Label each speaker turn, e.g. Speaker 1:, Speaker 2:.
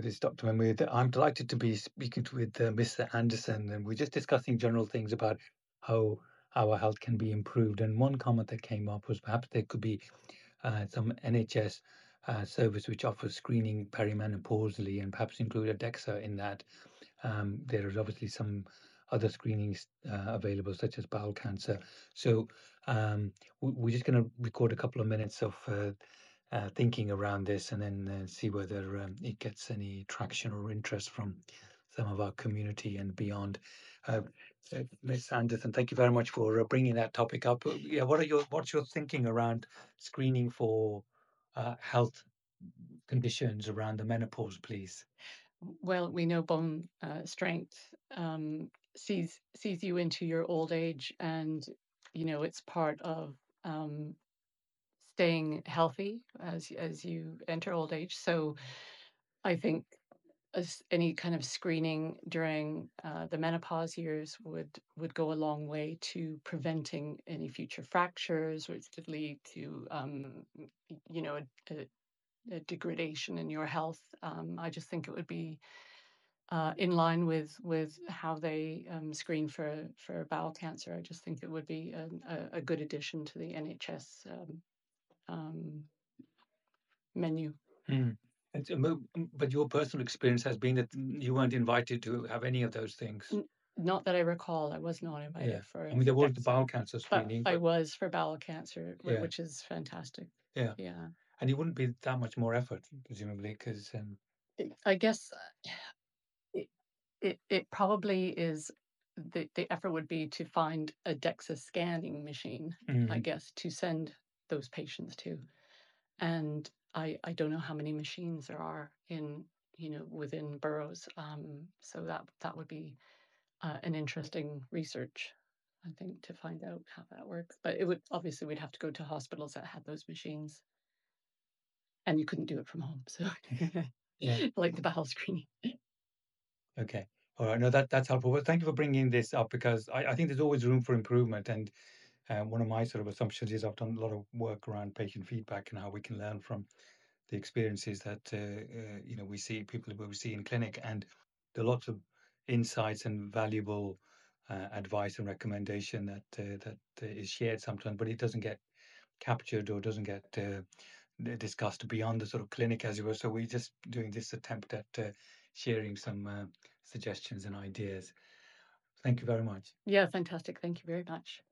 Speaker 1: this is Dr. Mahmood. I'm delighted to be speaking to, with uh, Mr. Anderson, and we're just discussing general things about how our health can be improved. And one comment that came up was perhaps there could be uh, some NHS uh, service which offers screening perimenopausally and perhaps include a DEXA in that. Um, there is obviously some other screenings uh, available, such as bowel cancer. So um, we, we're just going to record a couple of minutes of uh, uh, thinking around this and then uh, see whether um, it gets any traction or interest from some of our community and beyond. Uh, uh, Ms. Anderson, thank you very much for uh, bringing that topic up. Yeah, what are your what's your thinking around screening for health conditions around the menopause, please?
Speaker 2: Well, we know bone strength um, sees sees you into your old age, and you know it's part of um, staying healthy as as you enter old age. So I think as any kind of screening during uh, the menopause years would would go a long way to preventing any future fractures, which could lead to um, you know a, a, a degradation in your health. Um, I just think it would be uh, in line with with how they um, screen for for bowel cancer. I just think it would be a, a, good addition to the NHS um, menu.
Speaker 1: And so, but your personal experience has been that you weren't invited to have any of those things.
Speaker 2: N- Not that I recall, I was not
Speaker 1: Yeah.
Speaker 2: invited for
Speaker 1: I mean, there was the bowel cancer screening.
Speaker 2: but
Speaker 1: screening,
Speaker 2: I was for bowel cancer,
Speaker 1: yeah,
Speaker 2: which is fantastic.
Speaker 1: yeah.
Speaker 2: Yeah,
Speaker 1: And it wouldn't be that much more effort, presumably, because um,
Speaker 2: I guess uh, it it, it probably is. The, the effort would be to find a DEXA scanning machine, I
Speaker 1: mhm.
Speaker 2: guess, to send those patients to. and I I don't know how many machines there are in you know within boroughs. Um, so that that would be uh, an interesting research, I think, to find out how that works. But it would obviously we'd have to go to hospitals that had those machines, and you couldn't do it from home. So
Speaker 1: yeah.
Speaker 2: like the bowel screening.
Speaker 1: Okay. All right. No, that that's helpful. Well, thank you for bringing this up because I, I think there's always room for improvement. And um, one of my sort of assumptions is I've done a lot of work around patient feedback and how we can learn from the experiences that uh, uh, you know we see people we see in clinic, and there are lots of insights and valuable uh, advice and recommendation that uh, that uh, is shared sometimes, but it doesn't get captured or doesn't get uh, discussed beyond the sort of clinic, as it were. So we're just doing this attempt at uh, sharing some uh, suggestions and ideas. Thank you very much.
Speaker 2: Yeah, fantastic. Thank you very much.